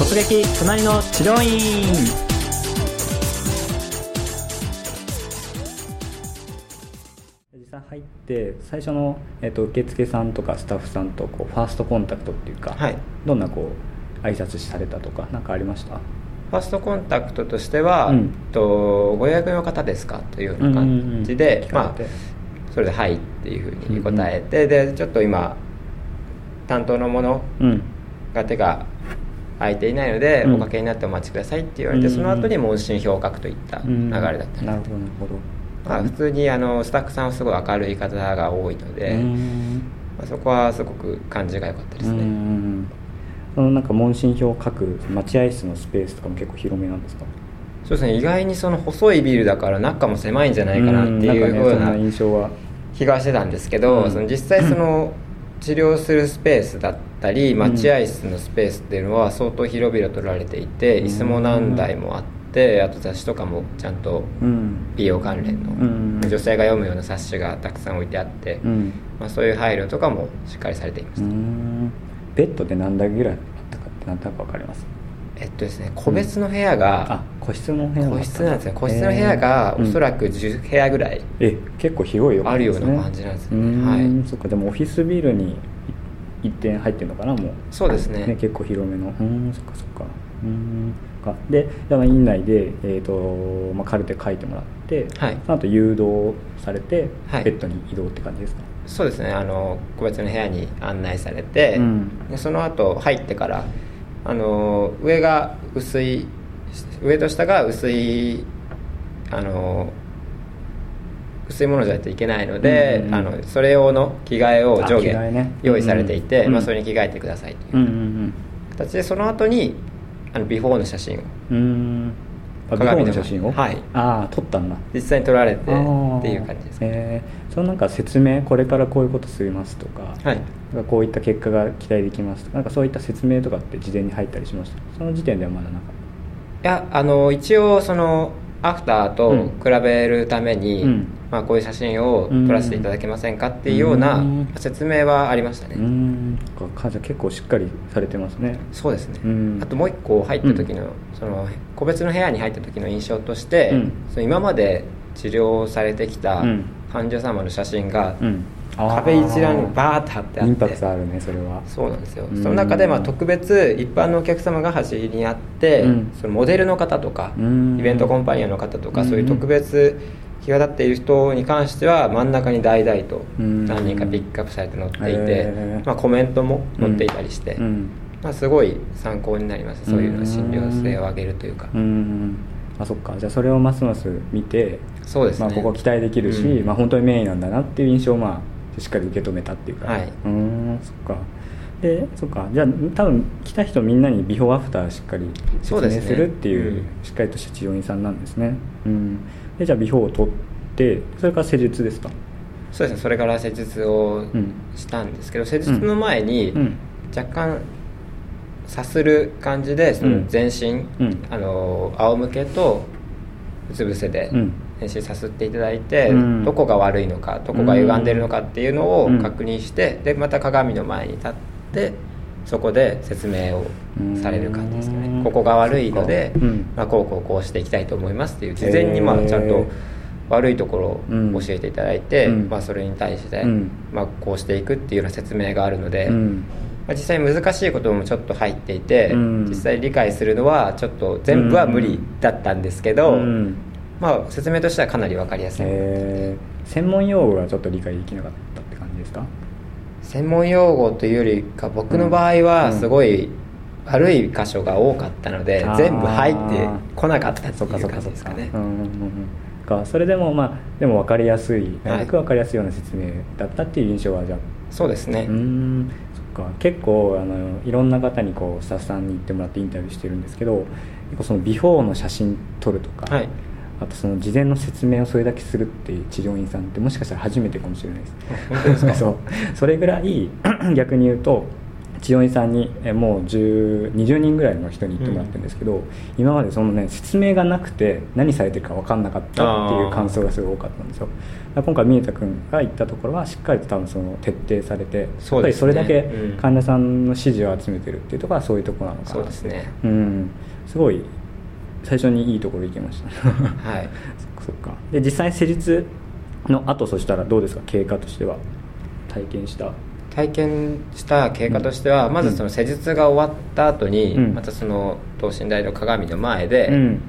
突撃隣の治療院。実際入って最初の、えっと受付さんとかスタッフさんとこうファーストコンタクトっていうか、はい。どんなこう挨拶されたとか何かありました？ファーストコンタクトとしては、うん。とご予約の方ですか？というような感じで、まあ聞かれて。それで「はい」っていうふうに答えて、でちょっと今担当のものうん。が手が空いていないので、うん。おかけになってお待ちくださいって言われて、うん。その後に問診票を書くといった流れだった。なるほどなるほど。まあ、普通にあのスタッフさんはすごい明るい方が多いので、うん。まあ、そこはすごく感じが良かったですうね、んそのなんか問診票を書く待合室のスペースとかも結構広めなんですか？そうですね意外にその細いビルだから中も狭いんじゃないかなっていうような印象は。気がしてたんですけど、うん。その実際その治療するスペースだったり待合室のスペースっていうのは相当広々取られていて、うん。椅子も何台もあってあと雑誌とかもちゃんとうん。美容関連の、うん。女性が読むような冊子がたくさん置いてあって、うん。まあ、そういう配慮とかもしっかりされていましうた、ん。ベッドで何台ぐらいあったかって何となく分かります？えっとですね個別の部屋が、あ個室の部屋個室なんですね。個室の部屋がおそらくく10部屋ぐらいえ結構広いよ。あるような感じなんですよね。うん。はい。そっか。でもオフィスビルに一点入ってるのかなもう。そうですね。ね、結構広めの。うんそっかそっか。うんかで院内で、えーとまあ、カルテ書いてもらって、はい。その後誘導されて、はい。ベッドに移動って感じですか？そうですね。あの個別の部屋に案内されて、うん。でその後入ってからあの上が薄い上と下が薄いあの薄いものじゃないといけないので、あのそれ用の着替えを上あ着替えね。下用意されていて、まあ、それに着替えてくださいという。ん形でその後にあのビフォーの写真を。うん。うんあビフォーの写真を？はい。ああ撮ったんだ。実際に撮られてっていう感じですね。えー。そのなんか説明これからこういうことすりますとか、はい。こういった結果が期待できますとかなんかそういった説明とかって事前に入ったりしました？その時点ではまだなかっいやあの一応そのアフターとうん。比べるために、うん。まあ、こういう写真を撮らせていただけませんかっていうようなうん。説明はありましたね、たうん。じゃあ結構しっかりされてますね。そうですね、うん。あともう一個入った時の,、その個別の部屋に入った時の印象として、うん。その今まで治療されてきたうん。患者様の写真がうん壁一覧にバーッと貼ってあって。インパクトあるねそれは。そうなんですよ、うん。その中でまあ特別一般のお客様が走りにあって、うん。そのモデルの方とか、うん。イベントコンパニオンの方とか、うん。そういう特別際立っている人に関しては真ん中に代々とうん。何人かピックアップされて載っていて、まあ、コメントも載っていたりして、うん。まあ、すごい参考になりますそういうの診療性を上げるというか、うん。あそっか。じゃあそれをますます見てそうですね、まあ、ここ期待できるし、うん。まあ、本当にメインなんだなっていう印象をまあしっかり受け止めたっていうか、はい。うーんそっか。でそっか。じゃあ多分来た人みんなにビフォーアフターしっかり説そうですね。明するっていううん。しっかりとした治療院さんなんですね、うん、でじゃあビフォーを撮ってそれから施術ですか？そうですね。それから施術をうん。したんですけど、施術の前にうん。若干さする感じでその全身、うん。あの仰向けとうつ伏せでうん練習させていただいて、うん。どこが悪いのかどこが歪んでるのかっていうのをうん。確認して、でまた鏡の前に立ってそこで説明をされる感じですかね、うんここが悪いので、まあ、こうこうこうしていきたいと思いますっていう事前にまあちゃんと悪いところを教えていただいて、うん。まあ、それに対して、うん。まあ、こうしていくっていうような説明があるので、うん。まあ、実際難しいこともちょっと入っていて、うん。実際理解するのはちょっと全部は無理だったんですけど、うんまあ、説明としてはかなり分かりやすい、えー。専門用語がちょっと理解できなかったって感じですか？専門用語というよりか僕の場合はすごい悪い箇所が多かったので、あー。全部入ってこなかったっていう感じですかね。そっかうんうんうんうん。かそれでもまあでも分かりやすいなるべくはい分かりやすいような説明だったっていう印象はじゃあ。そうですね、うーん。そっか。結構あのいろんな方にこうスタッフさんに行ってもらってインタビューしてるんですけど結構そのビフォーの写真撮るとか、はいあとその事前の説明をそれだけするっていう治療院さんってもしかしたら初めてかもしれないです。そう。それぐらい 逆に言うと千代さんにえもう10 20人ぐらいの人に行ってもらってるんですけど、今までそのね説明がなくて何されてるか分かんなかったっていう感想がすごい多かったんですよ。今回宮田君が行ったところはしっかりと多分その徹底されて、ね。やっぱりそれだけうん。患者さんの支持を集めてるっていうところはそういうところなのかなそうですね。うん。すごい最初にいいところ行きました。はい。そっか。で実際施術の後そしたらどうですか？経過としては。体験した？体験した経過としては、うん。まずその施術が終わった後に、うん。またその等身大の鏡の前で、うん。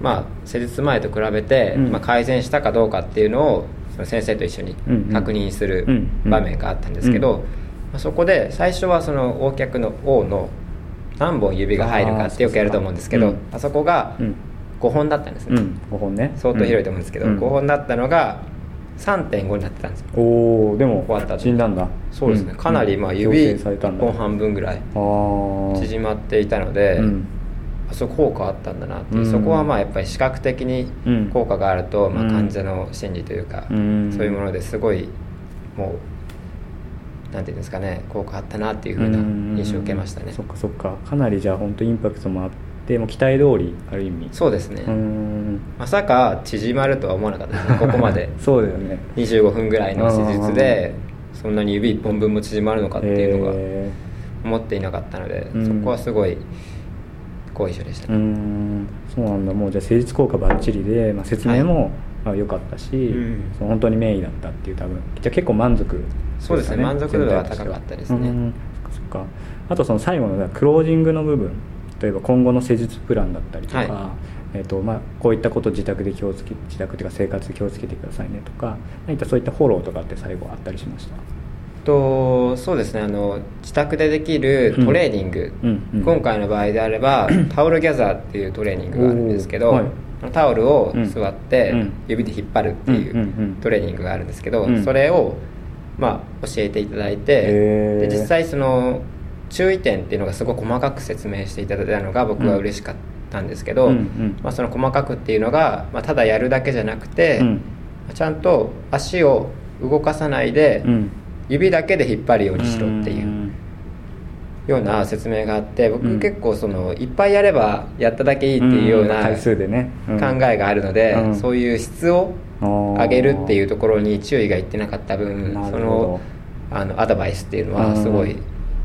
まあ、施術前と比べて、うん。まあ、改善したかどうかっていうのをその先生と一緒に確認する場面があったんですけど、うん。まあ、そこで最初はその横脚の O の何本指が入るかってよくやると思うんですけどあそこがうん。5本だったんですね、うん5本ね。相当広いと思うんですけど、うん。5本だったのが3.5になってたんですよ。おおでも終わった後。死んだんだ。そうですね、ん。かなりまあうん。指矯正されたん1だ本半分ぐらい縮まっていたので、うん。あそこ効果あったんだなってそこはまあやっぱり視覚的にうん。効果があると、まあ、うん。患者の心理というか、うん。そういうものですごいもうなんていうんですかね効果あったなっていうふうな印象を受けましたね、そっかそっか。かなりじゃあ本当インパクトもあってもう期待通りある意味。そうですね、うん。まさか縮まるとは思わなかったですね ここまで。そうだよね。25分ぐらいの施術でそんなに指1本分も縮まるのかっていうのがえ思っていなかったので、うん。そこはすごい好印象でした。ーうね、ん。そうなんだ。もうじゃあ施術効果ばっちりで、まあ、説明もまあ良かったし、ん。その本当に名医だったっていう多分。じゃあ結構満足そうですね。か満足度は全体として高かったですね。うんそっかそっか。あとその最後のクロージングの部分例えば今後の施術プランだったりとか、はい。えーとまあ、こういったこと自宅で気をつけ自宅というか生活で気をつけてくださいねとか何かそういったフォローとかって最後あったりしました？とそうですね。あの自宅でできるトレーニング、うんうん。今回の場合であれば タオルギャザーっていうトレーニングがあるんですけど、はい。タオルを座ってうん。指で引っ張るっていうトレーニングがあるんですけど、うん。それを、まあ、教えていただいてで実際その注意点っていうのがすごく細かく説明していただいたのが僕は嬉しかったんですけど、うんうん。まあ、その細かくっていうのが、まあ、ただやるだけじゃなくて、うん。ちゃんと足を動かさないで、うん。指だけで引っ張るようにしろっていううん。ような説明があって僕うん。結構そのいっぱいやればやっただけいいっていうような考えがあるのでうん。そういう質を上げるっていうところに注意がいってなかった分そのあのアドバイスっていうのはすごい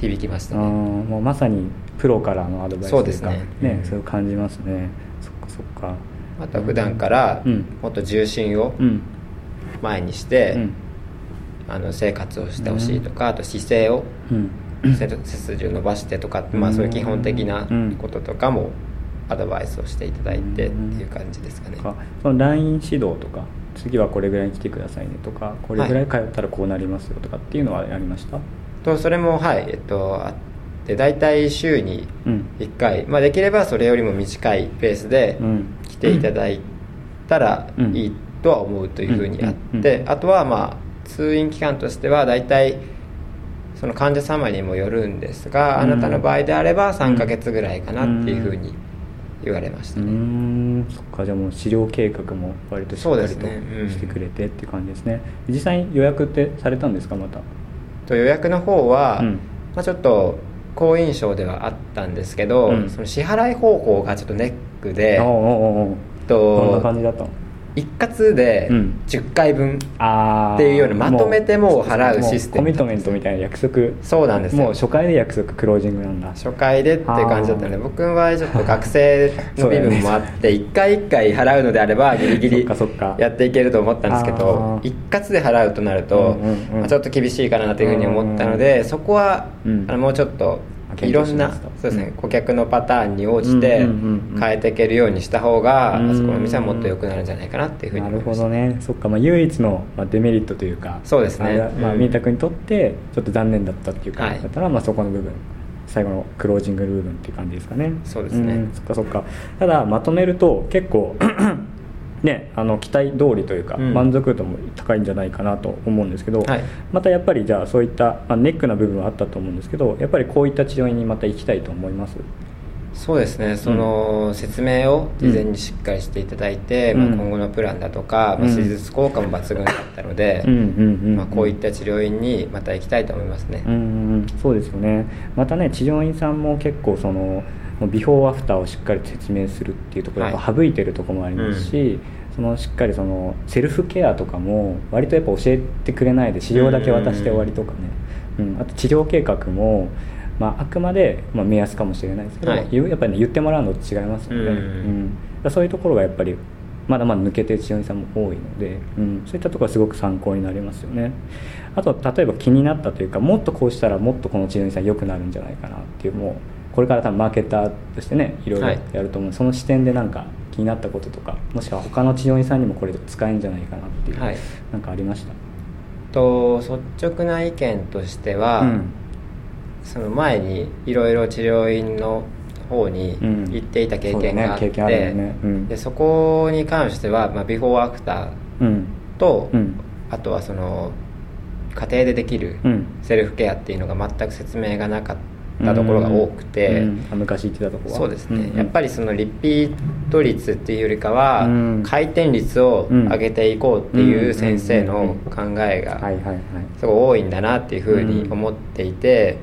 響きましたね。もうまさにプロからのアドバイスそうですね。うん。そういう感じますね。そっかそっか。あとは普段からうん。もっと重心をうん。前にしてうん。あの生活をしてほしいとかあと姿勢をうん。背筋を伸ばしてとか、まあ、そういう基本的なこととかもアドバイスをしていただいてっていう感じですかね。か。その LINE 指導とか次はこれぐらいに来てくださいねとかこれぐらい通ったらこうなりますよとかっていうのはありました、とそれもはいえっとあって大体週にうん。1回、まあ、できればそれよりも短いペースでうん。来ていただいたらうん。いいとは思うというふうにあっうん。てあとはまあ通院期間としては大体その患者様にもよるんですがあなたの場合であれば3ヶ月ぐらいかなっていうふうに言われました。ね。んそっかじゃあもう治療計画も割としっかりとしてくれてっていう感じですね。実際に予約ってされたんですかまた？と予約の方は、うん。まあ、ちょっと好印象ではあったんですけど、うん。その支払い方法がちょっとネックで、おうおうおうおう。とどんな感じだったの？一括でうん。10回分、っていうようなまとめてもう払うシステム。コミットメントみたいな約束。そうなんですよ。もう初回で約束クロージングなんだ。初回でっていう感じだったのであー僕はちょっと学生の身分もあって 一回一回払うのであればギリギリやっていけると思ったんですけあどー。一括で払うとなると、ちょっと厳しいかなというふうに思ったのでそこは、もうちょっと検いろんなそうですね、うん。顧客のパターンに応じてうんうんうんうん。変えていけるようにした方が、うんあそこの店はもっと良くなるんじゃないかなっていうふうになる思いましたほどね。そっか、まあ、唯一のまあデメリットというかそうですね。まあ、うん。三田君にとってちょっと残念だったっていうか、はい。だったらまあそこの部分。最後のクロージング部分っていう感じですかね。そうですね。ん。そっかそっか。ただまとめると結構ねあの期待通りというか、うん。満足度も高いんじゃないかなと思うんですけど、はい。またやっぱりじゃあそういった、まあ、ネックな部分はあったと思うんですけどやっぱりこういった治療院にまた行きたいと思います？そうですね。その説明を事前にしっかりしていただいて、うん。まあ、今後のプランだとか、まあ、うん手術効果も抜群だったので、うんうんうんうん。まあ、こういった治療院にまた行きたいと思いますね、うんうんそうですよね。またね治療院さんも結構そのビフォーアフターをしっかり説明するっていうところをやっぱ省いてるところもありますし、そのしっかりそのセルフケアとかも割とやっぱ教えてくれないで治療だけ渡して終わりとかね、うん。あと治療計画も、まあ、あくまで、まあ、目安かもしれないですけど、はい。やっぱりね言ってもらうのと違いますので、うんうんそういうところがやっぱりまだまだ抜けてる治療院さんも多いので、うん、そういったところはすごく参考になりますよね。あと例えば気になったというかもっとこうしたらもっとこの治療院さん良くなるんじゃないかなっていうもうこれから多分マーケターとしてねいろいろはい。やると思う、その視点でなんか気になったこととかもしくは他の治療院さんにもこれ使えるんじゃないかなっていう、はい。なんかありました？と率直な意見としては、うんその前にいろいろ治療院の方にうん。行っていた経験があって、そでそこに関しては、まあ、ビフォーアフターうん。と、うん。あとはその家庭でできるうん。セルフケアっていうのが全く説明がなかったところが多くて、昔言ってたとこは？そうですね、ん。ん。やっぱりそのリピート率っていうよりかは、うん。回転率を上げていこうっていう先生の考えがすごい多いんだなっていうふうに思っていて、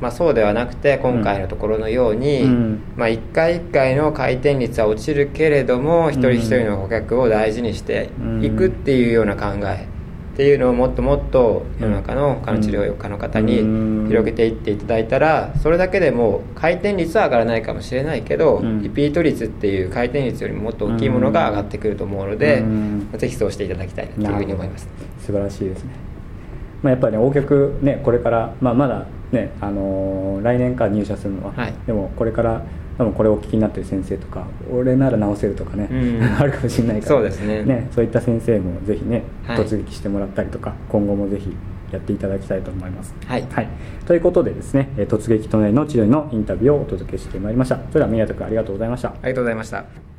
まあ、そうではなくて今回のところのように、うん。まあ、1回1回の回転率は落ちるけれども一人一人の顧客を大事にしていくっていうような考えっていうのをもっともっと世の中の他の治療家の方にうん。広げていっていただいたらそれだけでも回転率は上がらないかもしれないけどうん。リピート率っていう回転率よりももっと大きいものが上がってくると思うのでうん。ぜひそうしていただきたいなというふうに思います。素晴らしいですね、まあ、やっぱりね大曲ねこれから、まあ、まだね、あのー来年から入社するのは、はい。でもこれから多分これをお聞きになってる先生とか俺なら直せるとかね、うん。あるかもしれないから。そうですね。そういった先生もぜひねはい。突撃してもらったりとか、今後もぜひやっていただきたいと思います。はい。ということでですねえー突撃隣の治療院のインタビューをお届けしてまいりました。それでは宮田君ありがとうございました。ありがとうございました。